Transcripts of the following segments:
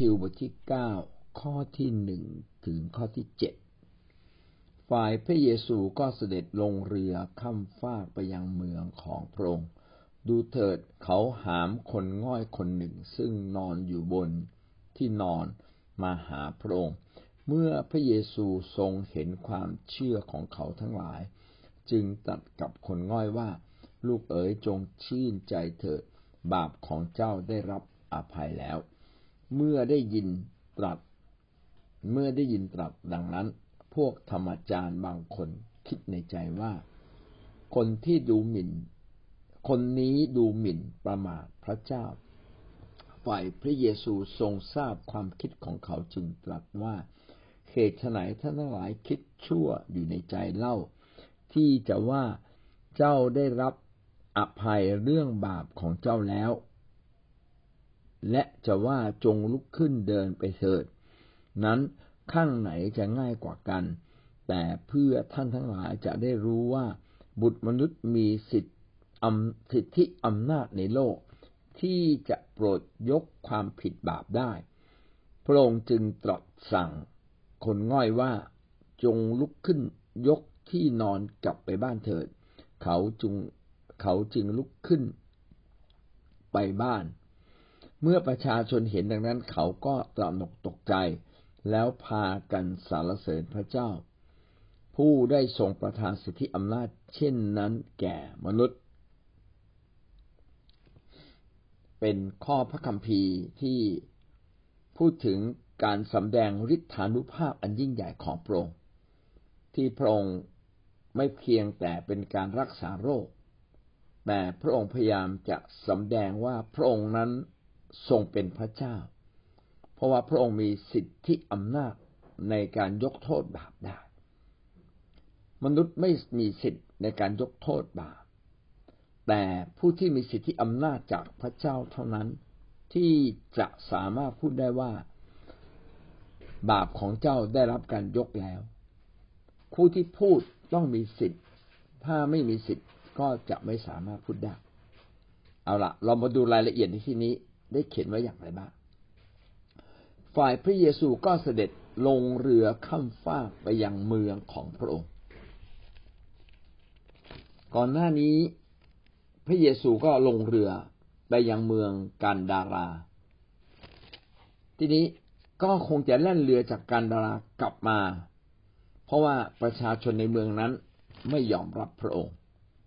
ธิวบทที่เก้าข้อที่หนึ่งถึงข้อที่เจ็ดฝ่ายพระเยซูก็เสด็จลงเรือข้ามฟากไปยังเมืองของพระองค์ ดูเถิดเขาหามคนง่อยคนหนึ่งซึ่งนอนอยู่บนที่นอนมาหาพระองค์ เมื่อพระเยซูทรงเห็นความเชื่อของเขาทั้งหลาย จึงตัดกับคนง่อยว่า ลูกเอ๋ยจงชื่นใจเถิดบาปของเจ้าได้รับอภัยแล้ว เมื่อได้ยินตรัส เมื่อได้ยินตรัสดังนั้น พวกธรรมจารย์บางคนคิดในใจว่า คนที่ดูหมิ่น คนนี้ดูหมิ่นประมาทพระเจ้า ฝ่ายพระเยซูทรงทราบความคิดของเขาจึงตรัสว่าเหตุไฉนท่านทั้งหลายคิดชั่วอยู่ในใจเล่า ที่จะว่าเจ้าได้รับอภัยเรื่องบาปของเจ้าแล้ว และจะว่าจงลุกขึ้นเดินไปเถิด นั้นข้างไหนจะง่ายกว่ากัน แต่เพื่อท่านทั้งหลายจะได้รู้ว่า บุตรมนุษย์มีสิทธิสิทธิอำนาจในโลก ที่จะโปรดยกความผิดบาปได้ พระองค์จึงตรัสสั่ง คนง่อยว่าจงลุกขึ้นยกที่นอนกลับไปบ้านเถิด เขาจึงเขาจึงลุกขึ้นไปบ้าน เมื่อประชาชนเห็นดังนั้นเขาก็ตระหนกตกใจ แล้วพากันสารเสริญพระเจ้า ผู้ได้ทรงประทานสิทธิอำนาจเช่นนั้นแก่มนุษย์ เป็นข้อพระคัมภีร์ที่พูดถึงการสำแดงฤทธานุภาพอันยิ่งใหญ่ของพระองค์ที่พระองค์ไม่เพียงแต่เป็นการรักษาโรค แต่พระองค์พยายามจะสำแดงว่าพระองค์นั้น ทรงเป็นพระเจ้า เพราะว่าพระองค์มีสิทธิอำนาจในการยกโทษบาปได้ มนุษย์ไม่มีสิทธิในการยกโทษบาป แต่ผู้ที่มีสิทธิอำนาจจากพระเจ้าเท่านั้น ที่จะสามารถพูดได้ว่า บาปของเจ้าได้รับการยกแล้ว ผู้ที่พูดต้องมีสิทธิ์ ถ้าไม่มีสิทธิ์ก็จะไม่สามารถพูดได้ เอาละเรามาดูรายละเอียดในที่นี้ ได้เขียนไว้อย่างไรบ้าง ฝ่ายพระเยซูก็เสด็จลงเรือข้ามฟากไปยังเมืองของพระองค์ ก่อนหน้านี้พระเยซูก็ลงเรือไปยังเมืองกันดารา ทีนี้ก็คงจะแล่นเรือจากกันดารากลับมา เพราะว่าประชาชนในเมืองนั้นไม่ยอมรับพระองค์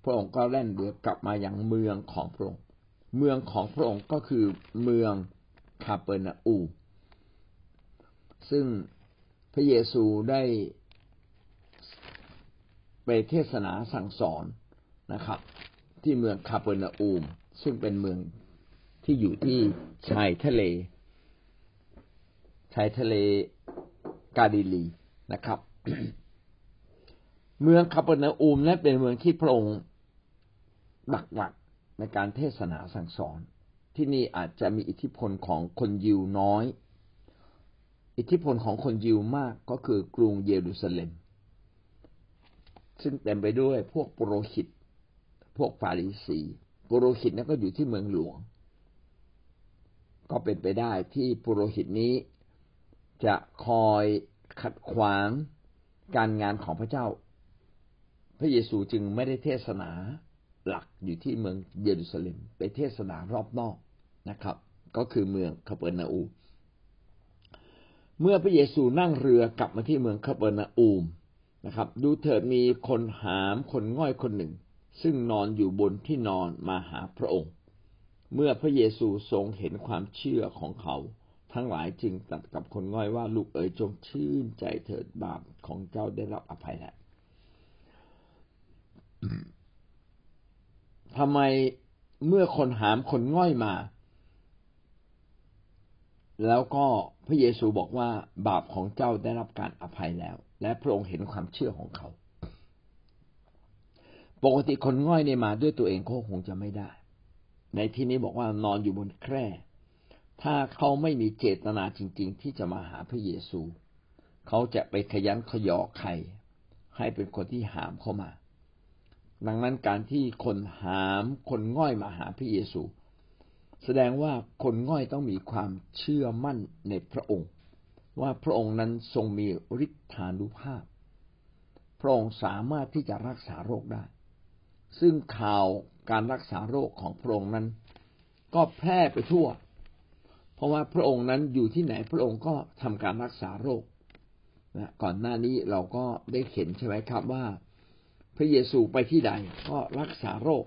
พระองค์ก็แล่นเรือกลับมาอย่างเมืองของพระองค์ เมืองของพระองค์ก็คือเมืองคาเปอร์นาอู ซึ่งพระเยซูได้ไปเทศนาสั่งสอนนะครับ ที่เมืองคาเปอร์นาอูม ซึ่งเป็นเมืองที่อยู่ที่ชายทะเล ชายทะเลกาลิลีนะครับ เมืองคาเปอร์นาอูมนั้นเป็นเมืองที่พระองค์ปักหลัก ในการเทศนาสั่งสอน ที่นี่อาจจะมีอิทธิพลของคนยิวน้อย อิทธิพลของคนยิวมากก็คือกรุงเยรูซาเล็ม ซึ่งเต็มไปด้วยพวกปุโรหิต พวกฟาริสีปุโรหิตนั้นก็อยู่ที่เมืองหลวง ก็เป็นไปได้ที่ปุโรหิตนี้จะคอยขัดขวางการงานของพระเจ้า พระเยซูจึงไม่ได้เทศนา หลักอยู่ที่เมืองเยรูซาเล็มไปเทศนารอบนอกนะครับ ก็คือเมืองคาเปอร์นาอูม เมื่อพระเยซูนั่งเรือกลับมาที่เมืองคาเปอร์นาอูมนะครับ ดูเถิดมีคนหามคนง่อยคนหนึ่ง ซึ่งนอนอยู่บนที่นอนมาหาพระองค์ เมื่อพระเยซูทรงเห็นความเชื่อของเขา ทั้งหลายจึงตรัสกับคนง่อยว่าลูกเอ๋ยจงชื่นใจเถิดบาปของเจ้าได้รับอภัยแล้ว ทำไมเมื่อคนหามคนง่อยมา แล้วก็พระเยซูบอกว่าบาปของเจ้าได้รับการอภัยแล้ว และพระองค์เห็นความเชื่อของเขา ปกติคนง่อยเนี่ยมาด้วยตัวเองก็คงจะไม่ได้ ในที่นี้บอกว่านอนอยู่บนแคร่ ถ้าเขาไม่มีเจตนาจริง ๆ ที่จะมาหาพระเยซู เขาจะไปขยันขยอใครให้เป็นคนที่หามเข้ามา ดังนั้นการที่คนหามคนง่อยมาหาพระเยซู แสดงว่าคนง่อยต้องมีความเชื่อมั่นในพระองค์ ว่าพระองค์นั้นทรงมีฤทธานุภาพ พระองค์สามารถที่จะรักษาโรคได้ ซึ่งข่าวการรักษาโรคของพระองค์นั้น ก็แพร่ไปทั่ว เพราะว่าพระองค์นั้นอยู่ที่ไหนพระองค์ก็ทำการรักษาโรคนะก่อนหน้านี้เราก็ได้เห็นใช่ไหมครับว่า พระเยซูไปที่ใดก็รักษาโรค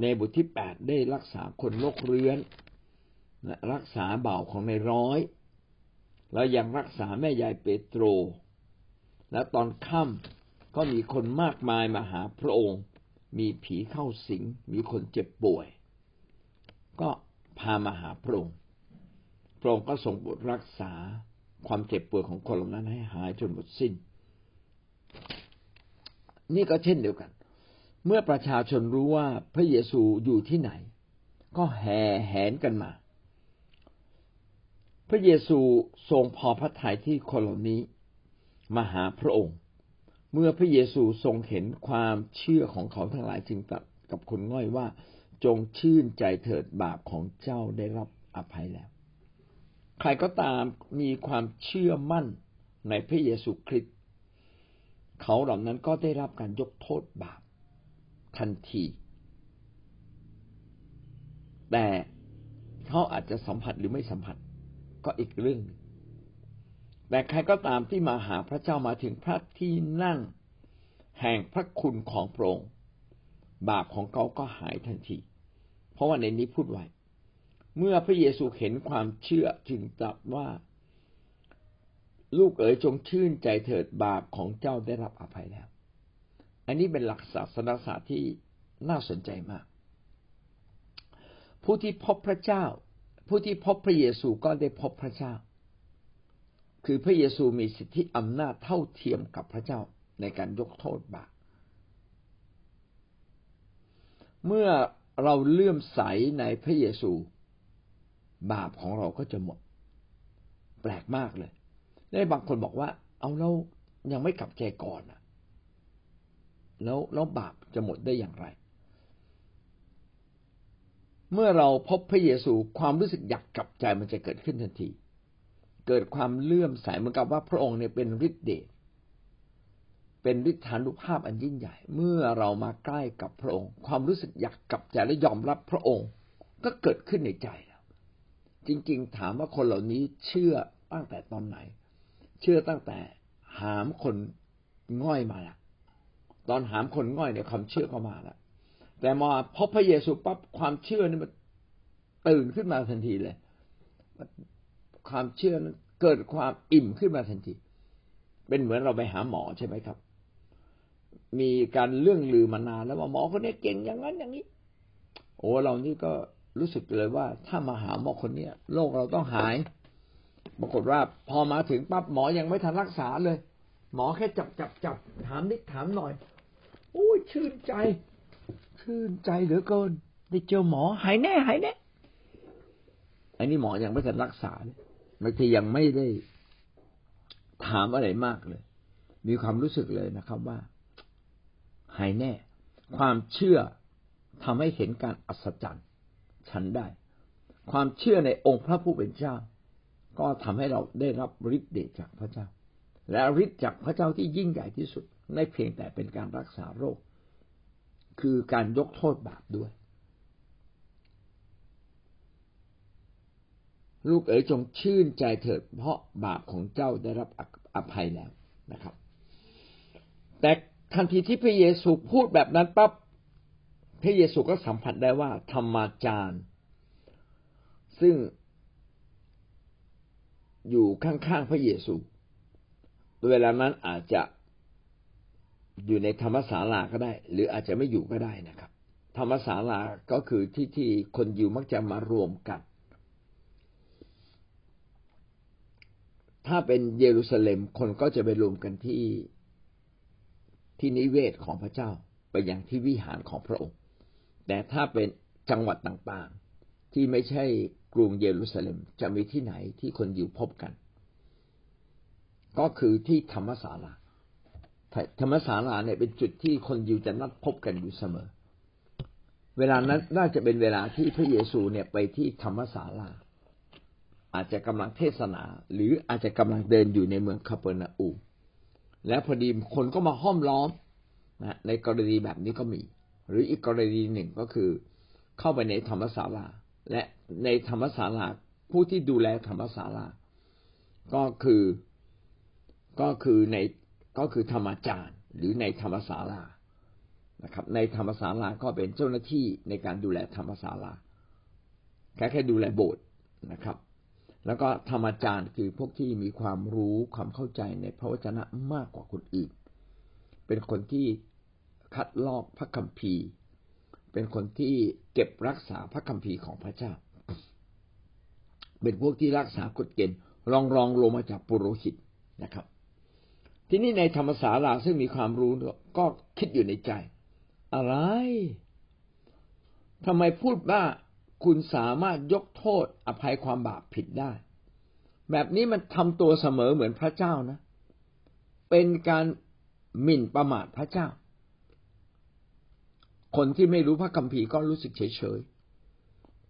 ในบทที่แปดได้รักษาคนโรคเรื้อนรักษาเบาของในร้อย แล้วยังรักษาแม่ยายเปโตร และตอนค่ำก็มีคนมากมายมาหาพระองค์ มีผีเข้าสิง มีคนเจ็บป่วย ก็พามาหาพระองค์ พระองค์ก็ทรงบทรักษาความเจ็บป่วยของคนเหล่านั้นให้หายจนหมดสิ้น นี่ก็เช่นเดียวกัน เมื่อประชาชนรู้ว่าพระเยซูอยู่ที่ไหน ก็แห่แหนกันมา พระเยซูทรงพอพระทัยที่คนเหล่านี้มาหาพระองค์ เมื่อพระเยซูทรงเห็นความเชื่อของเขาทั้งหลายจึงตรัสกับคนง่อยว่าจงชื่นใจเถิดบาปของเจ้าได้รับอภัยแล้ว ใครก็ตามมีความเชื่อมั่นในพระเยซูคริสต์ เขาเหล่านั้นก็ได้รับการยกโทษบาปทันที แต่เขาอาจจะสัมผัสหรือไม่สัมผัส ก็อีกเรื่อง แต่ใครก็ตามที่มาหาพระเจ้ามาถึงพระที่นั่ง แห่งพระคุณของพระองค์บาปของเขาก็หายทันที เพราะว่าในนี้พูดไว้ เมื่อพระเยซูเห็นความเชื่อจึงตรัสว่า ลูกเอ๋ยจงชื่นใจเถิดบาปของเจ้าได้รับอภัยแล้ว อันนี้เป็นหลักศาสนศาสตร์ที่น่าสนใจมาก ผู้ที่พบพระเจ้า ผู้ที่พบพระเยซูก็ได้พบพระเจ้า คือพระเยซูมีสิทธิอำนาจเท่าเทียมกับพระเจ้าในการยกโทษบาป เมื่อเราเลื่อมใสในพระเยซู บาปของเราก็จะหมด แปลกมากเลย ได้บางคนบอกว่า เอาเรายังไม่กลับใจก่อนอะแล้วแล้วบาปจะหมดได้อย่างไร เมื่อเราพบพระเยซูความรู้สึกอยากกลับใจมันจะเกิดขึ้นทันที เกิดความเลื่อมใสเหมือนกับว่าพระองค์เนี่ยเป็นฤทธิ์เดชเป็นฤทธานุภาพอันยิ่งใหญ่ เมื่อเรามาใกล้กับพระองค์ ความรู้สึกอยากกลับใจและยอมรับพระองค์ ก็เกิดขึ้นในใจแล้วจริง ๆ ถามว่าคนเหล่านี้เชื่อตั้งแต่ตอนไหน เชื่อตั้งแต่หามคนง่อยมาละตอนหามคนง่อยเนี่ยความเชื่อเข้ามาแล้วแต่มาพบพระเยซูปั๊บความเชื่อนี่มันตื่นขึ้นมาทันทีเลย ความเชื่อนั้นเกิดความอิ่มขึ้นมาทันที เป็นเหมือนเราไปหาหมอใช่ไหมครับ มีการเรื่องลือมานานแล้วว่าหมอคนนี้เก่งอย่างนั้นอย่างนี้ โอ้เรานี่ก็รู้สึกเลยว่าถ้ามาหาหมอคนเนี้ยโรคเราต้องหาย ปรากฏว่าพอมาถึงปั๊บหมอยังไม่ทันรักษาเลย หมอแค่จับจับจับถามนิดถามหน่อยโอ้ยชื่นใจ ชื่นใจเหลือเกินได้เจอหมอหายแน่หายแน่อันนี้หมอยังไม่ทันรักษาเลยบางทียังไม่ได้ถามอะไรมากเลย มีความรู้สึกเลยนะครับว่า หายแน่ ความเชื่อทำให้เห็นการอัศจรรย์ฉันได้ ความเชื่อในองค์พระผู้เป็นเจ้า ก็ทำให้เราได้รับฤทธิ์เดชจากพระเจ้า และฤทธิ์จากพระเจ้าที่ยิ่งใหญ่ที่สุดไม่เพียงแต่เป็นการรักษาโรค คือการยกโทษบาปด้วย ลูกเอ๋ยจงชื่นใจเถิด เพราะบาปของเจ้าได้รับอภัยแล้วนะครับ แต่ทันทีที่พระเยซูพูดแบบนั้นปั๊บพระเยซูก็สัมผัสได้ว่าธรรมาจารย์ ซึ่ง อยู่ข้างๆพระเยซู เวลานั้นอาจจะอยู่ในธรรมศาลาก็ได้ หรืออาจจะไม่อยู่ก็ได้นะครับ ธรรมศาลาก็คือที่ที่คนยิวมักจะมารวมกัน ถ้าเป็นเยรูซาเล็มคนก็จะไปรวมกันที่ที่นิเวศของพระเจ้าไปยังที่วิหารของพระองค์ แต่ถ้าเป็นจังหวัดต่างๆ ที่ไม่ใช่ กรุงเยรูซาเล็มจะมีที่ไหนที่คนอยู่พบกัน ก็คือที่ธรรมศาลาธรรมศาลาเนี่ยเป็นจุดที่คนยู่จะนัดพบกันอยู่เสมอ เวลานั้นน่าจะเป็นเวลาที่พระเยซูเนี่ยไปที่ธรรมศาลา อาจจะกำลังเทศนา หรืออาจจะกำลังเดินอยู่ในเมืองคาเปอร์นาอูและพอดีคนก็มาห้อมล้อมนะในกรณีแบบนี้ก็มี หรืออีกกรณีหนึ่งก็คือเข้าไปในธรรมศาลา และ ในธรรมศาลาผู้ที่ดูแลธรรมศาลา ก็คือก็คือในก็คือธรรมจารย์ หรือในธรรมศาลานะครับ ในธรรมศาลาก็เป็นเจ้าหน้าที่ในการดูแลธรรมศาลาแค่แค่ดูแลโบสถ์นะครับ แล้วก็ธรรมจารย์คือพวกที่มีความรู้ความเข้าใจในพระวจนะมากกว่าคนอื่น เป็นคนที่คัดลอกพระคัมภีร์ เป็นคนที่เก็บรักษาพระคัมภีร์ของพระเจ้า เป็นพวกที่รักษากฎเกณฑ์รองรองลงมาจากปุโรหิตนะครับ ทีนี้ในธรรมศาลาซึ่งมีความรู้ก็คิดอยู่ในใจ อะไรทำไมพูดว่าคุณสามารถยกโทษอภัยความบาปผิดได้ แบบนี้มันทำตัวเสมอเหมือนพระเจ้านะ เป็นการหมิ่นประมาทพระเจ้า คนที่ไม่รู้พระคัมภีร์ก็รู้สึกเฉยเฉย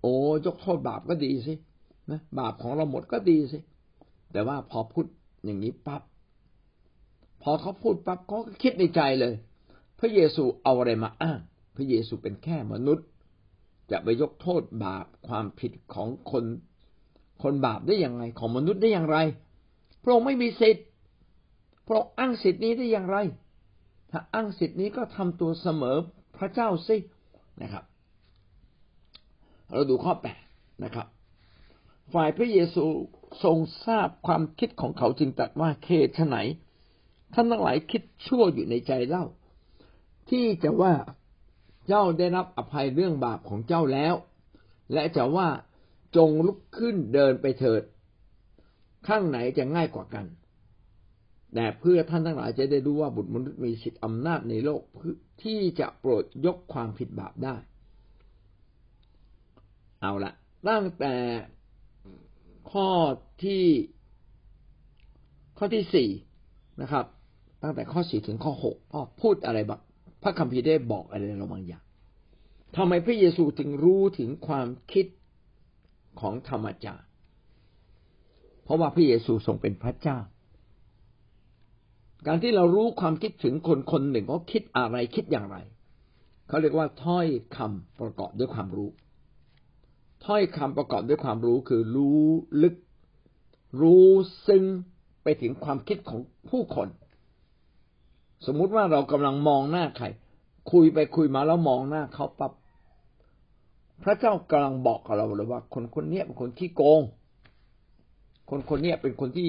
โอ้ยกโทษบาปก็ดีสิ นะบาปของเราหมดก็ดีสิ แต่ว่าพอพูดอย่างนี้ปับ๊บพอเขาพูดปั๊บเขาก็คิดในใจเลย พระเยซูเอาอะไรมาอ้างพระเยซูเป็นแค่มนุษย์ จะไปยกโทษบาปความผิดของคนคนบาปได้อย่างไรของมนุษย์ได้อย่างไร พระองค์ไม่มีสิทธิ์พระองค์อ้างสิทธินี้ได้อย่างไร ถ้าอ้างสิทธินี้ก็ทำตัวเสมอพระเจ้าสินะครับ เราดูข้อแปดนะครับ ฝ่ายพระเยซูทรงทราบความคิดของเขาจึงตรัสว่าเคฉไหน ท่านทั้งหลายคิดชั่วอยู่ในใจเล่า ที่จะว่าเจ้าได้รับอภัยเรื่องบาปของเจ้าแล้ว และจะว่าจงลุกขึ้นเดินไปเถิด ข้างไหนจะง่ายกว่ากัน แต่เพื่อท่านทั้งหลายจะได้รู้ว่าบุตรมนุษย์มีสิทธิอำนาจในโลกที่จะโปรดยกความผิดบาปได้ เอาละตั้งแต่ ข้อที่ข้อที่สี่นะครับ ตั้งแต่ข้อสี่ถึงข้อหกก็พูดอะไรบ้างพระคัมภีร์ได้บอกอะไรเราบางอย่างทำไมพระเยซูถึงรู้ถึงความคิดของธรรมจารย์เพราะว่าพระเยซูทรงเป็นพระเจ้า การที่เรารู้ความคิดถึงคนคนหนึ่งเขาคิดอะไรคิดอย่างไร เขาเรียกว่าถ้อยคำประกอบด้วยความรู้ ถ้อยคำประกอบด้วยความรู้คือรู้ลึก รู้ซึ้งไปถึงความคิดของผู้คน สมมุติว่าเรากำลังมองหน้าใครคุยไปคุยมาแล้วมองหน้าเขาปับ๊บพระเจ้ากำลังบอกกับเราเลยว่า คนคนนี้เป็นคนที่โกง คนคนนี้เป็นคนที่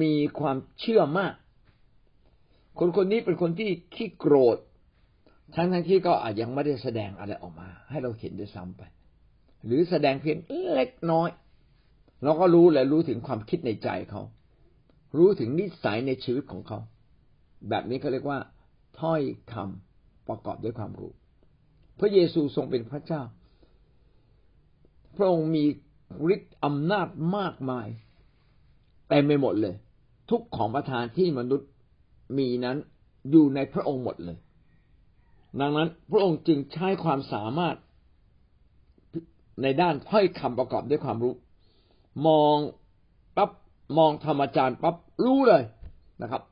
มีความเชื่อมาก คนคนนี้เป็นคนที่ขี้โกรธ ทั้งทั้งที่ก็อาจยังไม่ได้แสดงอะไรออกมา ให้เราเห็นด้วยซ้ำไป หรือแสดงเพียงเล็กน้อยเราก็รู้และรู้ถึงความคิดในใจเขา รู้ถึงนิสัยในชีวิตของเขา แบบนี้เขาเรียกว่า ถ้อยคำประกอบด้วยความรู้ พระเยซูทรงเป็นพระเจ้า พระองค์มีฤทธิ์อำนาจมากมายเต็มไปหมดเลย ทุกของประทานที่มนุษย์มีนั้นอยู่ในพระองค์หมดเลย ดังนั้นพระองค์จึงใช้ความสามารถในด้านถ้อยคำประกอบด้วยความรู้ มองปั๊บมองธรรมจารย์ปั๊บรู้เลยนะครับ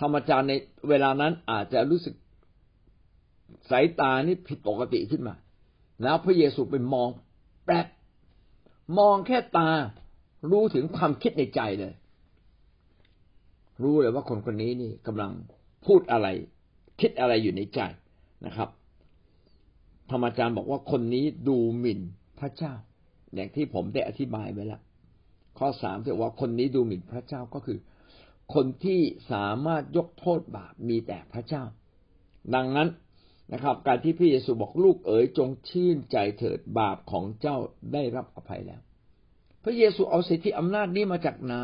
ธรรมจารย์ในเวลานั้นอาจจะรู้สึกสายตานี่ผิดปกติขึ้นมา แล้วพระเยซูไปมองแปลกมองแค่ตารู้ถึงความคิดในใจเลย รู้เลยว่าคนคนนี้นี่กำลังพูดอะไร คิดอะไรอยู่ในใจ นะครับ ธรรมจารย์บอกว่าคนนี้ดูหมิ่นพระเจ้า อย่างที่ผมได้อธิบายไว้แล้วข้อสามที่ว่าคนนี้ดูหมิ่นพระเจ้าก็คือ คนที่สามารถยกโทษบาปมีแต่พระเจ้า ดังนั้นนะครับ การที่พระเยซูบอกลูกเอ๋ยจงชื่นใจเถิดบาปของเจ้าได้รับอภัยแล้ว พระเยซูเอาสิทธิอำนาจนี้มาจากไหน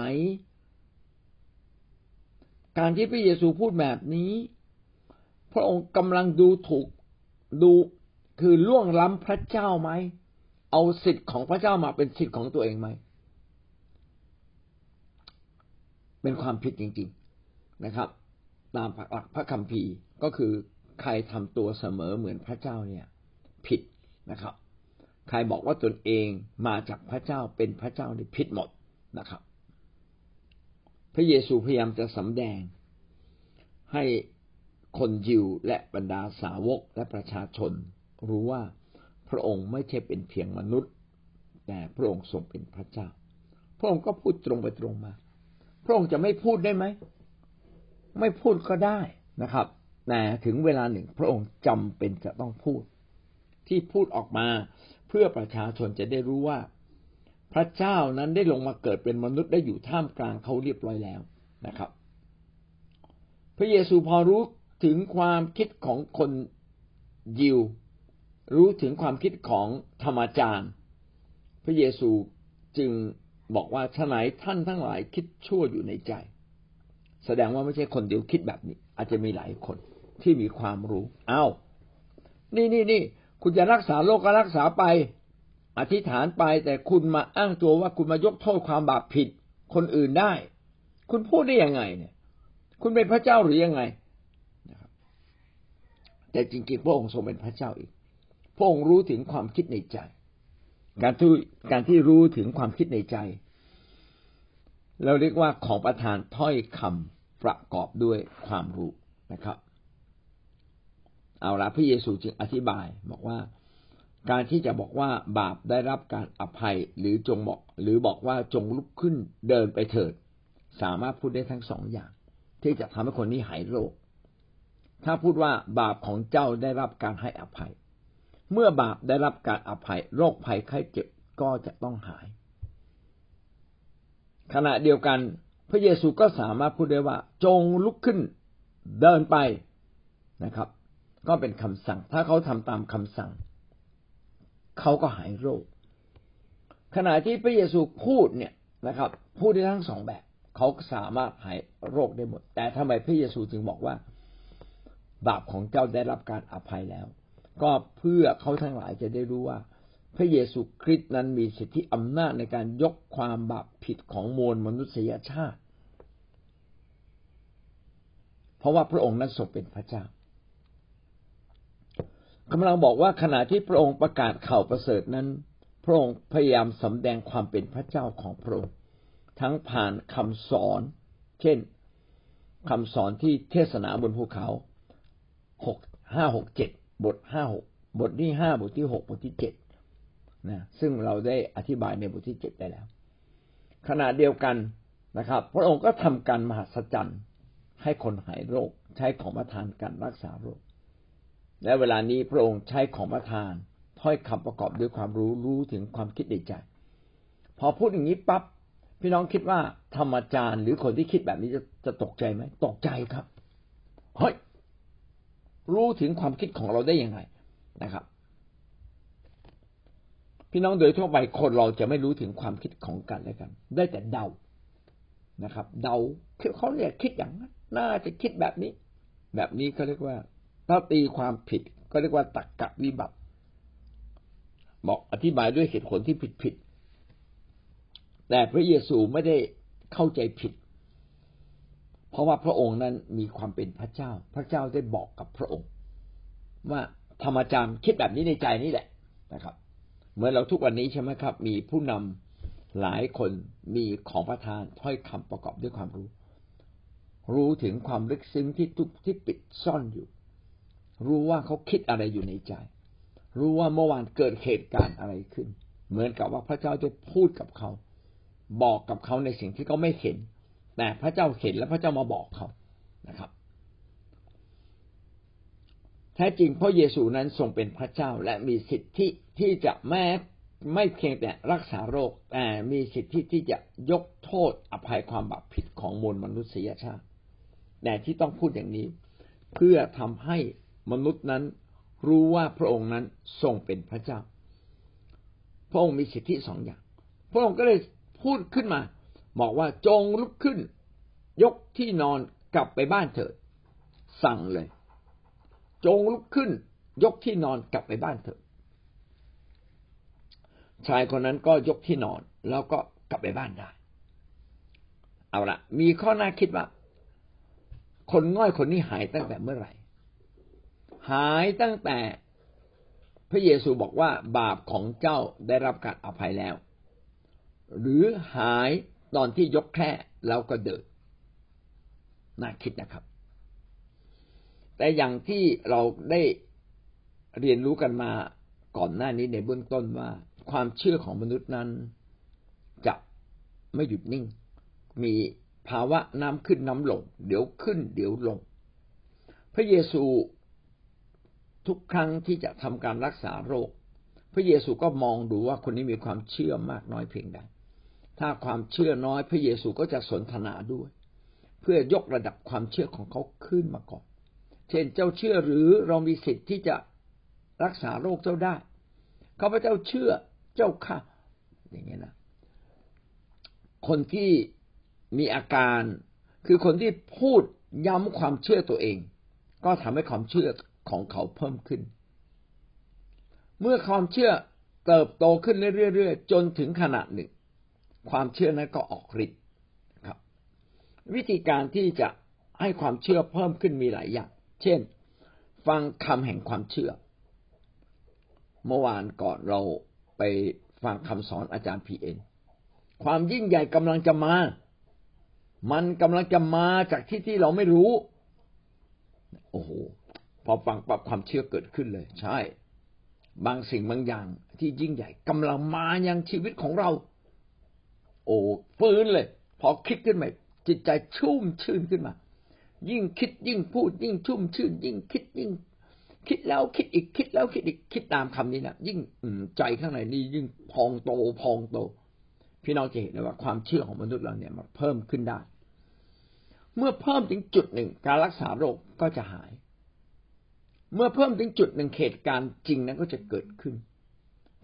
การที่พระเยซูพูดแบบนี้ พระองค์กำลังดูถูกดูคือล่วงล้ำพระเจ้าไหมเอาสิทธิ์ของพระเจ้ามาเป็นสิทธิ์ของตัวเองไหมเป็นความผิดจริง ๆนะครับ ตามหลักพระคัมภีร์ก็คือใครทำตัวเสมอเหมือนพระเจ้าเนี่ย ผิดนะครับ ใครบอกว่าตนเองมาจากพระเจ้าเป็นพระเจ้านี่ผิดหมดนะครับ พระเยซูพยายามจะสำแดงให้ คนยิวและบรรดาสาวกและประชาชน รู้ว่าพระองค์ไม่ใช่เป็นเพียงมนุษย์ แต่พระองค์ทรงเป็นพระเจ้า พระองค์ก็พูดตรงไปตรงมา พระองค์จะไม่พูดได้ไหมไม่พูดก็ได้นะครับแต่ถึงเวลาหนึ่งพระองค์จำเป็นจะต้องพูด ที่พูดออกมาเพื่อประชาชนจะได้รู้ว่า พระเจ้านั้นได้ลงมาเกิดเป็นมนุษย์ได้อยู่ท่ามกลางเขาเรียบร้อยแล้วนะครับ พระเยซูพอรู้ ถึงความคิดของคนยิว รู้ถึงความคิดของธรรมจารย์ พระเยซูจึงบอกว่าฉไหนท่านทั้งหลายคิดชั่วอยู่ในใจ แสดงว่าไม่ใช่คนเดียวคิดแบบนี้ อาจจะมีหลายคนที่มีความรู้ เอา้า นี่นี่นี่คุณจะรักษาโรคก็รักษาไป อธิษฐานไปแต่คุณมาอ้างตัวว่าคุณมายกโทษความบาปผิดคนอื่นได้ คุณพูดได้ยังไงเนี่ย คุณเป็นพระเจ้าหรือยังไง แต่จริงๆ พระองค์ทรงเป็นพระเจ้าอีก พระองค์รู้ถึงความคิดในใจ การที่การที่รู้ถึงความคิดในใจ เราเรียกว่าของประทานถ้อยคำประกอบด้วยความรู้นะครับ เอาละพระเยซูจึงอธิบายบอกว่า การที่จะบอกว่าบาปได้รับการอภัยหรือจงบอก หรือบอกว่าจงลุกขึ้นเดินไปเถิด สามารถพูดได้ทั้งสองอย่าง ที่จะทำให้คนนี้หายโรค ถ้าพูดว่าบาปของเจ้าได้รับการให้อภัย เมื่อบาปได้รับการอภัย โรคภัยไข้เจ็บก็จะต้องหาย ขณะเดียวกัน พระเยซูก็สามารถพูดได้ว่า จงลุกขึ้นเดินไปนะครับ ก็เป็นคำสั่ง ถ้าเขาทำตามคำสั่ง เขาก็หายโรค ขณะที่พระเยซูพูดเนี่ยนะครับ พูดได้ทั้งสองแบบ เขาสามารถหายโรคได้หมด แต่ทำไมพระเยซูจึงบอกว่า บาปของเจ้าได้รับการอภัยแล้ว ก็เพื่อเขาทั้งหลายจะได้รู้ว่า พระเยซูคริสต์นั้นมีสิทธิอำนาจในการยกความบาปผิดของมวลมนุษยชาติ เพราะว่าพระองค์นั้นทรงเป็นพระเจ้ากำลังบอกว่าขณะที่พระองค์ประกาศข่าวประเสริฐนั้น พระองค์พยายามสำแดงความเป็นพระเจ้าของพระองค์ทั้งผ่านคำสอน เช่นคำสอนที่เทศนาบนภูเขา หกห้าหกเจ็ดบทห้าหกบทที่ห้าบทที่หกบทที่เจ็ดนะซึ่งเราได้อธิบายในบทที่เจ็ดได้แล้ว ขณะเดียวกันนะครับ พระองค์ก็ทำการมหัศจรรย์ให้คนหายโรค ใช้ของประทานการรักษาโรค และเวลานี้พระองค์ใช้ของประทานถ้อยคำประกอบด้วยความรู้รู้ถึงความคิดในใจ พอพูดอย่างนี้ปั๊บพี่น้องคิดว่าธรรมจารย์ หรือคนที่คิดแบบนี้จะจะตกใจไหมตกใจครับเฮ้ย รู้ถึงความคิดของเราได้อย่างไรนะครับ พี่น้องโดยทั่วไปคนเราจะไม่รู้ถึงความคิดของกันและกัน ได้แต่เดานะครับ เดาเขาเรียกคิดอย่างนั้นน่าจะคิดแบบนี้ แบบนี้ก็เรียกว่าถ้าตีความผิดก็เรียกว่าตักกะวิบัติบอกอธิบายด้วยเหตุผลที่ผิดผิดแต่พระเยซูไม่ได้เข้าใจผิด เพราะว่าพระองค์นั้นมีความเป็นพระเจ้า พระเจ้าได้บอกกับพระองค์ ว่าธรรมจารย์คิดแบบนี้ในใจนี่แหละนะครับ เหมือนเราทุกวันนี้ใช่ไหมครับ มีผู้นำหลายคนมีของประทานถ้อยคำประกอบด้วยความรู้ รู้ถึงความลึกซึ้งที่ทุกที่ปิดซ่อนอยู่ รู้ว่าเขาคิดอะไรอยู่ในใจ รู้ว่าเมื่อวานเกิดเหตุการณ์อะไรขึ้น เหมือนกับว่าพระเจ้าได้พูดกับเขา บอกกับเขาในสิ่งที่เขาไม่เห็น แต่พระเจ้าเห็นและพระเจ้ามาบอกเขานะครับ แท้จริงพระเยซูนั้นทรงเป็นพระเจ้าและมีสิทธิที่จะแม้ไม่เพียงแต่รักษาโรคแต่มีสิทธิที่จะยกโทษอภัยความบาปผิดของมวลมนุษยชาติแต่ที่ต้องพูดอย่างนี้ เพื่อทำให้มนุษย์นั้นรู้ว่าพระองค์นั้นทรงเป็นพระเจ้า พระองค์มีสิทธิสองอย่าง พระองค์ก็เลยพูดขึ้นมา บอกว่าจงลุกขึ้น ยกที่นอนกลับไปบ้านเถิด สั่งเลย จงลุกขึ้น ยกที่นอนกลับไปบ้านเถิด ชายคนนั้นก็ยกที่นอนแล้วก็กลับไปบ้านได้ เอาละมีข้อน่าคิดว่า คนง่อยคนนี้หายตั้งแต่เมื่อไหร่ หายตั้งแต่พระเยซูบอกว่าบาปของเจ้าได้รับการอภัยแล้ว หรือหาย ตอนที่ยกแค่แล้วก็เดินน่าคิดนะครับ แต่อย่างที่เราได้เรียนรู้กันมาก่อนหน้านี้ในเบื้องต้นว่า ความเชื่อของมนุษย์นั้นจะไม่หยุดนิ่ง มีภาวะน้ำขึ้นน้ำลง เดี๋ยวขึ้น เดี๋ยวลง พระเยซูทุกครั้งที่จะทำการรักษาโรค พระเยซูก็มองดูว่าคนนี้มีความเชื่อมากน้อยเพียงใด ถ้าความเชื่อน้อยพระเยซูก็จะสนทนาด้วย เพื่อยกระดับความเชื่อของเขาขึ้นมาก่อน เช่นเจ้าเชื่อหรือเรามีสิทธิ์ที่จะรักษาโรคเจ้าได้ข้าพเจ้าเชื่อเจ้าค่ะ อย่างเงี้ยนะคนที่มีอาการคือคนที่พูดย้ำความเชื่อตัวเอง ก็ทำให้ความเชื่อของเขาเพิ่มขึ้น เมื่อความเชื่อเติบโตขึ้นเรื่อยๆจนถึงขนาดหนึ่ง ความเชื่อนั้นก็ออกฤทธิ์ครับ วิธีการที่จะให้ความเชื่อเพิ่มขึ้นมีหลายอย่าง เช่น ฟังคำแห่งความเชื่อ เมื่อวานก่อนเราไปฟังคำสอนอาจารย์พีเอ็นความยิ่งใหญ่กำลังจะมา มันกำลังจะมาจากที่ที่เราไม่รู้ โอ้โห พอฟังปรับความเชื่อเกิดขึ้นเลย ใช่ บางสิ่งบางอย่างที่ยิ่งใหญ่กำลังมายังชีวิตของเรา โอ้ฟื้นเลย พอคิดขึ้นมาจิตใจชุ่มชื่นขึ้นมา ยิ่งคิดยิ่งพูด ยิ่งชุ่มชื่น ยิ่งคิดยิ่ง คิดแล้วคิดอีกคิดแล้วคิดอีกคิดตามคำนี้นะยิ่งใจข้างในนี่ยิ่งพองโตพองโต พี่น้องจะเห็นเลยว่าความเชื่อของมนุษย์เราเนี่ยมันเพิ่มขึ้นได้ เมื่อเพิ่มถึงจุดหนึ่งการรักษาโรคก็จะหาย เมื่อเพิ่มถึงจุดหนึ่งเหตุการณ์จริงนั้นก็จะเกิดขึ้น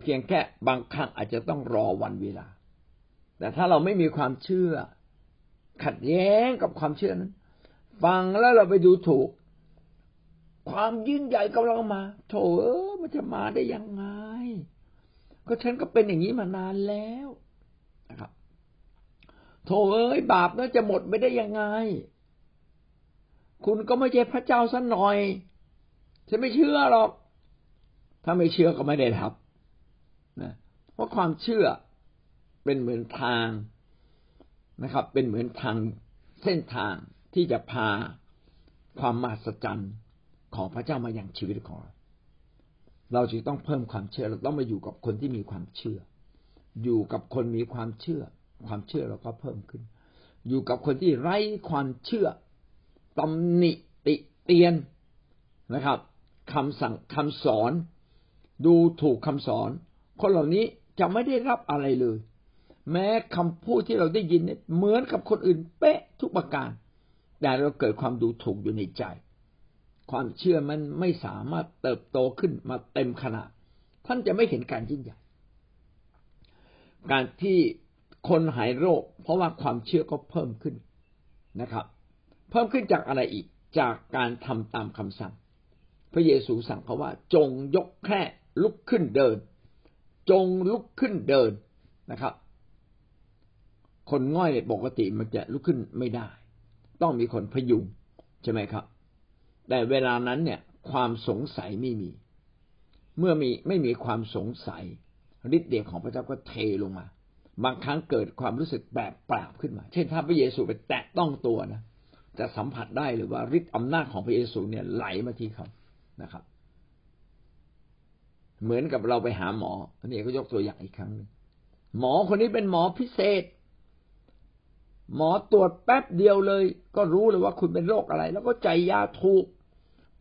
เพียงแค่บางครั้งอาจจะต้องรอวันเวลา แต่ถ้าเราไม่มีความเชื่อ ขัดแย้งกับความเชื่อนั้น ฟังแล้วเราไปดูถูก ความยิ่งใหญ่กำลังมาโถเออมันจะมาได้ยังไง ก็ฉันก็เป็นอย่างนี้มานานแล้วนะครับโถเอ้ยบาปนั้นจะหมดไม่ได้ยังไง คุณก็ไม่ใช่พระเจ้าสักหน่อย ฉันไม่เชื่อหรอก ถ้าไม่เชื่อก็ไม่ได้ทับนะเพราะความเชื่อ เป็นเหมือนทางนะครับ เป็นเหมือนทางเส้นทางที่จะพาความมหัศจรรย์ของพระเจ้ามาอย่างชีวิตของเราเราจึงต้องเพิ่มความเชื่อเราต้องมาอยู่กับคนที่มีความเชื่อ อยู่กับคนมีความเชื่อ ความเชื่อเราก็เพิ่มขึ้น อยู่กับคนที่ไร้ความเชื่อตำหนิติเตียนนะครับคำสั่งคำสอน ดูถูกคำสอน คนเหล่านี้จะไม่ได้รับอะไรเลย แม้คำพูดที่เราได้ยินเนี่ยเหมือนกับคนอื่นเป๊ะทุกประการ แต่เราเกิดความดูถูกอยู่ในใจ ความเชื่อมันไม่สามารถเติบโตขึ้นมาเต็มขนาด ท่านจะไม่เห็นการยิ่งใหญ่ การที่คนหายโรค เพราะว่าความเชื่อก็เพิ่มขึ้นนะครับ เพิ่มขึ้นจากอะไรอีกจากการทำตามคำสั่ง พระเยซูสั่งเขาว่า จงยกแค่ลุกขึ้นเดิน จงลุกขึ้นเดินนะครับ คนง่อยปกติมันจะลุกขึ้นไม่ได้ ต้องมีคนพยุงใช่ไหมครับ แต่เวลานั้นเนี่ย ความสงสัยไม่มี เมื่อมีไม่มีความสงสัยฤทธิ์เดชของพระเจ้าก็เทลงมา บางครั้งเกิดความรู้สึกแบบปราบขึ้นมา เช่นถ้าพระเยซูไปแตะต้องตัวนะจะสัมผัสได้หรือว่าฤทธิ์อำนาจของพระเยซูเนี่ยไหลมาที่เขานะครับ เหมือนกับเราไปหาหมอนนี้ก็ยกตัวอย่างอีกครั้งหนึ่งหมอคนนี้เป็นหมอพิเศษ หมอตรวจแป๊บเดียวเลย ก็รู้เลยว่าคุณเป็นโรคอะไร แล้วก็ใจยาถูก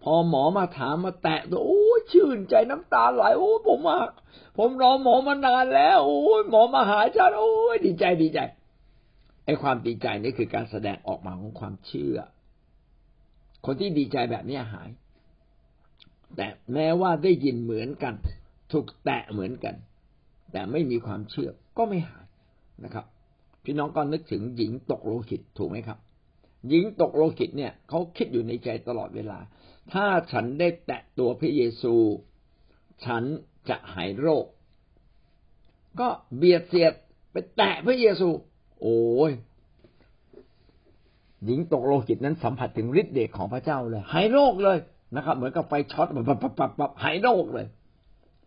พอหมอมาถามมาแตะตัวโอ้ชื่นใจน้ำตาไหลโอ้ผมมาผมรอหมอมานานแล้ว โอ้ยหมอมาหาฉันโอ้ยดีใจดีใจไอ้ความดีใจนี่คือการแสดงออกมาของความเชื่อ คนที่ดีใจแบบนี้หาย แต่แม้ว่าได้ยินเหมือนกัน ถูกแตะเหมือนกัน แต่ไม่มีความเชื่อก็ไม่หายนะครับ พี่น้องก็นึกถึงหญิงตกโลหิตถูกไหมครับ หญิงตกโลหิตเนี่ยเขาคิดอยู่ในใจตลอดเวลา ถ้าฉันได้แตะตัวพระเยซู ฉันจะหายโรค ก็เบียดเสียดไปแตะพระเยซู โอ้ยหญิงตกโลหิตนั้นสัมผัสถึงฤทธิ์เดชของพระเจ้าเลยหายโรคเลยนะครับ เหมือนกับไฟช็อตแบบปับปับปับบหายโรคเลย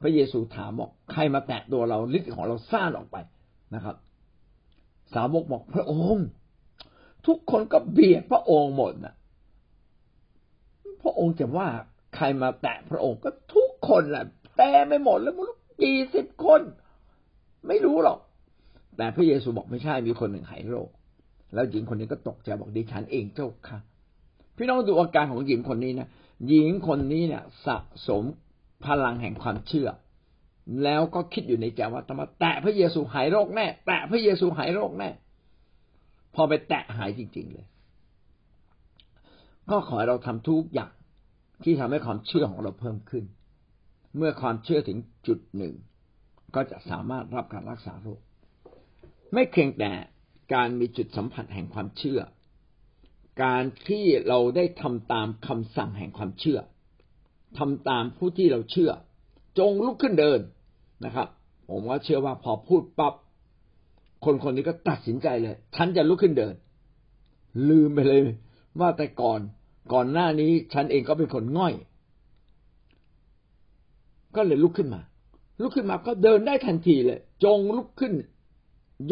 พระเยซูถามบอกใครมาแตะตัวเราฤทธิ์ของเราซ่านออกไปนะครับ สาวกบอกพระองค์ ทุกคนก็เบียดพระองค์หมดนะพระองค์จะว่าใครมาแตะพระองค์ก็ทุกคนแหละแต่ไม่หมดแล้วมันกี่สิบคน ไม่รู้หรอก แต่พระเยซูบอกไม่ใช่มีคนหนึ่งหายโรค แล้วหญิงคนนี้ก็ตกใจบอกดิฉันเองเจ้าค่ะ พี่น้องดูอาการของหญิงคนนี้นะหญิงคนนี้เนี่ยสะสมพลังแห่งความเชื่อ แล้วก็คิดอยู่ในใจว่าธรรมแตะพระเยซูหายโรคแน่ แตะพระเยซูหายโรคแน่ พอไปแตะหายจริง ๆ เลย ก็ขอให้เราทำทุกอย่างที่ทำให้ความเชื่อของเราเพิ่มขึ้น เมื่อความเชื่อถึงจุดหนึ่ง ก็จะสามารถรับการรักษาโรค ไม่เพียงแต่การมีจุดสัมผัสแห่งความเชื่อ การที่เราได้ทำตามคำสั่งแห่งความเชื่อทำตามผู้ที่เราเชื่อ จงลุกขึ้นเดิน นะครับ ผมว่าเชื่อว่าพอพูดปับ๊บคนคนนี้ก็ตัดสินใจเลยฉันจะลุกขึ้นเดิน ลืมไปเลย ว่าแต่ก่อนก่อนหน้านี้ฉันเองก็เป็นคนง่อย ก็เลยลุกขึ้นมา ลุกขึ้นมาก็เดินได้ทันทีเลย จงลุกขึ้น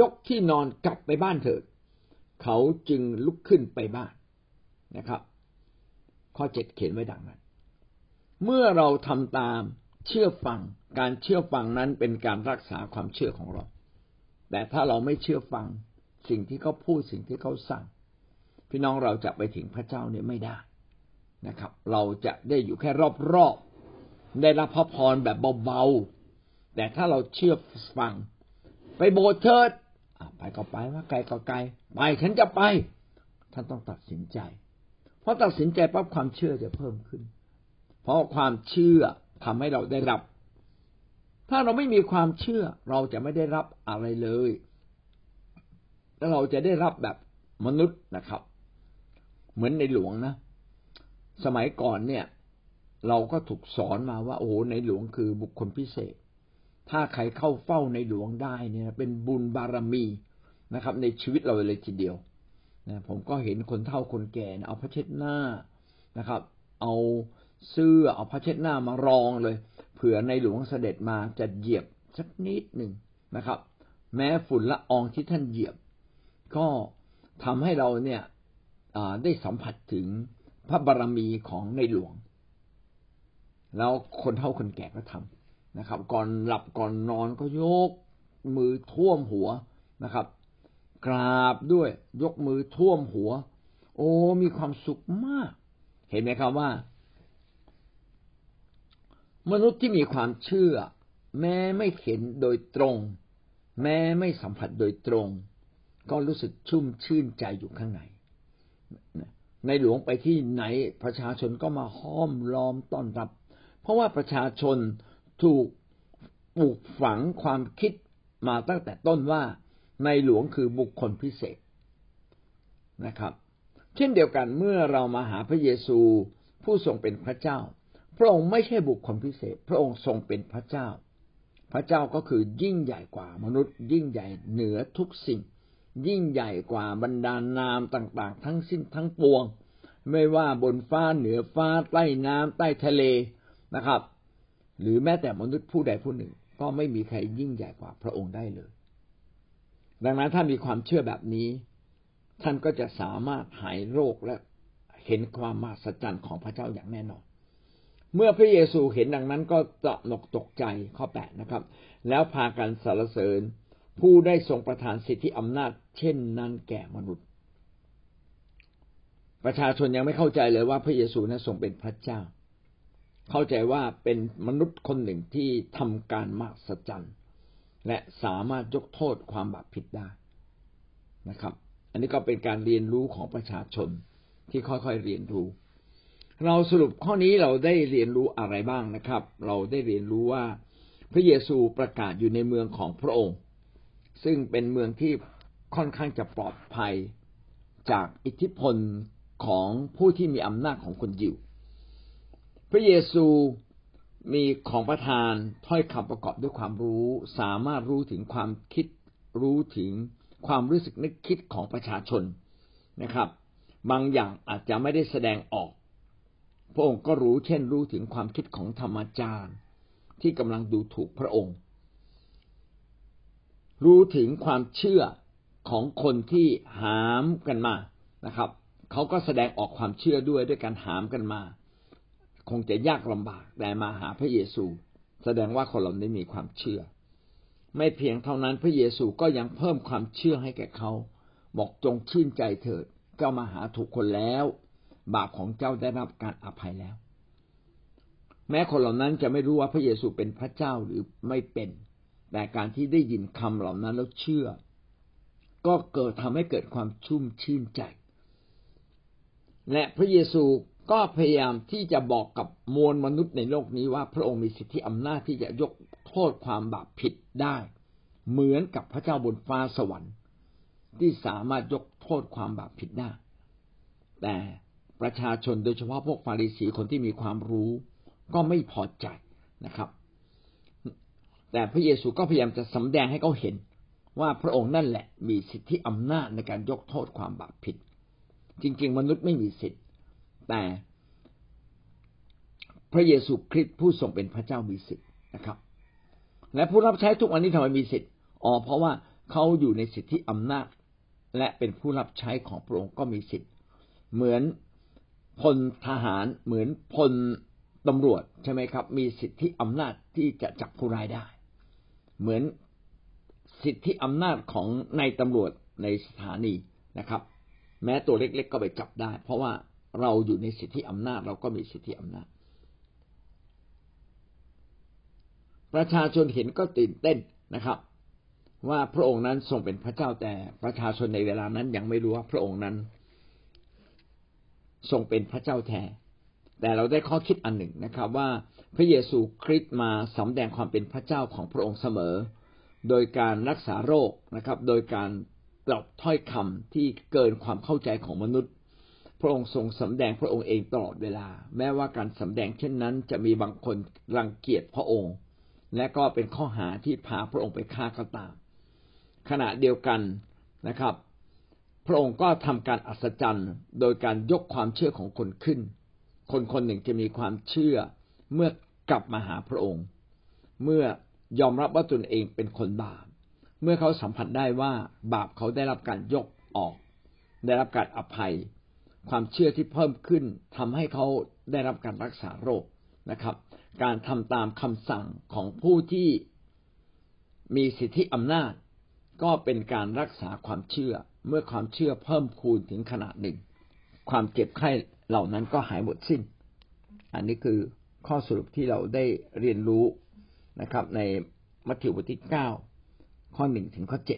ยกที่นอนกลับไปบ้านเถิดเขาจึงลุกขึ้นไปบ้านนะครับ ข้อเจ็ดเขียนไว้ดังนั้น เมื่อเราทำตามเชื่อฟัง การเชื่อฟังนั้นเป็นการรักษาความเชื่อของเรา แต่ถ้าเราไม่เชื่อฟังสิ่งที่เขาพูดสิ่งที่เขาสั่ง พี่น้องเราจะไปถึงพระเจ้าเนี่ยไม่ได้นะครับ เราจะได้อยู่แค่รอบๆได้รับพระพรแบบเบาๆแต่ถ้าเราเชื่อฟัง ไปโบสถ์เถิดไปก็ไปว่าไกลก็ไกลไปฉันจะไป ท่านต้องตัดสินใจ เพราะตัดสินใจปั๊บความเชื่อจะเพิ่มขึ้น เพราะความเชื่อทำให้เราได้รับ ถ้าเราไม่มีความเชื่อเราจะไม่ได้รับอะไรเลย แล้วเราจะได้รับแบบมนุษย์นะครับ เหมือนในหลวงนะ สมัยก่อนเนี่ย เราก็ถูกสอนมาว่า โอ้ในหลวงคือบุคคลพิเศษ ถ้าใครเข้าเฝ้าในหลวงได้เนี่ย เป็นบุญบารมีนะครับ ในชีวิตเราเลยทีเดียวนะผมก็เห็นคนเฒ่าคนแก่เอาพระเช็ดหน้านะครับ เอาเสื้อเอาพระเช็ดหน้ามารองเลย เผื่อในหลวงเสด็จมาจะเหยียบสักนิดหนึ่งนะครับ แม้ฝุ่นละอองที่ท่านเหยียบ ก็ทำให้เราเนี่ยได้สัมผัสถึงพระบารมีของในหลวง แล้วคนเฒ่าคนแก่ก็ทำนะครับ ก่อนหลับก่อนนอนก็ยกมือท่วมหัวนะครับ กราบด้วยยกมือท่วมหัว โอ้มีความสุขมาก เห็นไหมครับว่า มนุษย์ที่มีความเชื่อ แม้ไม่เห็นโดยตรง แม้ไม่สัมผัสโดยตรง ก็รู้สึกชุ่มชื่นใจอยู่ข้างในในหลวงไปที่ไหนประชาชนก็มาห้อมล้อมต้อนรับ เพราะว่าประชาชนถูกปลูกฝังความคิดมาตั้งแต่ต้นว่าในหลวงคือบุคคลพิเศษนะครับ เช่นเดียวกันเมื่อเรามาหาพระเยซูผู้ทรงเป็นพระเจ้า พระองค์ไม่ใช่บุคคลพิเศษ พระองค์ทรงเป็นพระเจ้า พระเจ้าก็คือยิ่งใหญ่กว่ามนุษย์ ยิ่งใหญ่เหนือทุกสิ่ง ยิ่งใหญ่กว่าบรรดานามต่างๆ ทั้งสิ้นทั้งปวง ไม่ว่าบนฟ้าเหนือฟ้าใต้น้ำใต้ทะเลนะครับ หรือแม้แต่มนุษย์ผู้ใดผู้หนึ่ง ก็ไม่มีใครยิ่งใหญ่กว่าพระองค์ได้เลย ดังนั้นถ้ามีความเชื่อแบบนี้ ท่านก็จะสามารถหายโรคและเห็นความมหัศจรรย์ของพระเจ้าอย่างแน่นอน เมื่อพระเยซูเห็นดังนั้นก็ตะหนกตกใจข้อแปดนะครับ แล้วพากันสรรเสริญ ผู้ได้ทรงประทานสิทธิอำนาจ เช่นนั้นแก่มนุษย์ ประชาชนยังไม่เข้าใจเลยว่าพระเยซูนั้นทรงเป็นพระเจ้า เข้าใจว่าเป็นมนุษย์คนหนึ่งที่ทำการมากสัจจ์และสามารถยกโทษความบาปผิดได้นะครับ อันนี้ก็เป็นการเรียนรู้ของประชาชนที่ค่อยๆเรียนรู้ เราสรุปข้อนี้เราได้เรียนรู้อะไรบ้างนะครับ เราได้เรียนรู้ว่าพระเยซูประกาศอยู่ในเมืองของพระองค์ ซึ่งเป็นเมืองที่ค่อนข้างจะปลอดภัยจากอิทธิพลของผู้ที่มีอำนาจของคนยิว พระเยซูมีของประทานถ้อยคำประกอบด้วยความรู้ สามารถรู้ถึงความคิดรู้ถึงความรู้สึกนึกคิดของประชาชนนะครับ บางอย่างอาจจะไม่ได้แสดงออก พระองค์ก็รู้เช่นรู้ถึงความคิดของธรรมจารย์ ที่กำลังดูถูกพระองค์ รู้ถึงความเชื่อของคนที่หามกันมานะครับเขาก็แสดงออกความเชื่อด้วยด้วยการหามกันมา คงจะยากลำบากแต่มาหาพระเยซู แสดงว่าคนเหล่านี้มีความเชื่อ ไม่เพียงเท่านั้นพระเยซูก็ยังเพิ่มความเชื่อให้แก่เขา บอกจงชื่นใจเถิดเจ้ามาหาถูกคนแล้ว บาปของเจ้าได้รับการอภัยแล้ว แม้คนเหล่านั้นจะไม่รู้ว่าพระเยซูเป็นพระเจ้าหรือไม่เป็น แต่การที่ได้ยินคำเหล่านั้นแล้วเชื่อ ก็เกิดทำให้เกิดความชุ่มชื่นใจ และพระเยซูก็พยายามที่จะบอกกับมวลมนุษย์ในโลกนี้ว่า พระองค์มีสิทธิอำนาจที่จะยกโทษความบาปผิดได้ เหมือนกับพระเจ้าบนฟ้าสวรรค์ ที่สามารถยกโทษความบาปผิดได้ แต่ ประชาชนโดยเฉพาะพวกฟาริสีคนที่มีความรู้ก็ไม่พอใจนะครับ แต่พระเยซูก็พยายามจะสำแดงให้เขาเห็น ว่าพระองค์นั่นแหละมีสิทธิอำนาจในการยกโทษความบาปผิด จริง ๆ มนุษย์ไม่มีสิทธิ์ แต่พระเยซูคริสต์ผู้ทรงเป็นพระเจ้ามีสิทธิ์นะครับ และผู้รับใช้ทุกวันนี้ทำไมมีสิทธิ์อ๋อเพราะว่าเขาอยู่ในสิทธิอำนาจ และเป็นผู้รับใช้ของพระองค์ก็มีสิทธิ์ เหมือน พลทหารเหมือนพลตำรวจใช่ไหมครับ มีสิทธิอำนาจที่จะจับผู้ร้ายได้ เหมือนสิทธิอำนาจของนายตำรวจในสถานีนะครับ แม้ตัวเล็ก ๆ ก็ไปจับได้ เพราะว่าเราอยู่ในสิทธิอำนาจเราก็มีสิทธิอำนาจ ประชาชนเห็นก็ตื่นเต้นนะครับ ว่าพระองค์นั้นทรงเป็นพระเจ้าแต่ประชาชนในเวลานั้นยังไม่รู้ว่าพระองค์นั้น ทรงเป็นพระเจ้าแท้แต่เราได้ข้อคิดอันหนึ่งนะครับว่าพระเยซูคริสต์มาสำแดงความเป็นพระเจ้าของพระองค์เสมอ โดยการรักษาโรคนะครับ โดยการตรับถ้อยคำที่เกินความเข้าใจของมนุษย์ พระองค์ทรงสำแดงพระองค์เองตลอดเวลา แม้ว่าการสำแดงเช่นนั้น จะมีบางคนรังเกียจพระองค์ และก็เป็นข้อหาที่พาพระองค์ไปฆ่าก็ตาม ขณะเดียวกันนะครับ พระองค์ก็ทำการอัศจรรย์โดยการยกความเชื่อของคนขึ้น คนคนหนึ่งจะมีความเชื่อเมื่อกลับมาหาพระองค์ เมื่อยอมรับว่าตนเองเป็นคนบาป เมื่อเขาสัมผัสได้ว่าบาปเขาได้รับการยกออก ได้รับการอภัย ความเชื่อที่เพิ่มขึ้นทำให้เขาได้รับการรักษาโรคนะครับ การทำตามคำสั่งของผู้ที่มีสิทธิอำนาจ ก็เป็นการรักษาความเชื่อ เมื่อความเชื่อเพิ่มคูณถึงขนาดหนึ่ง ความเจ็บไข้เหล่านั้นก็หายหมดสิ้น อันนี้คือข้อสรุปที่เราได้เรียนรู้นะครับ ในมัทธิวบทที่เก้าข้อหนึ่งถึงข้อเจ็ด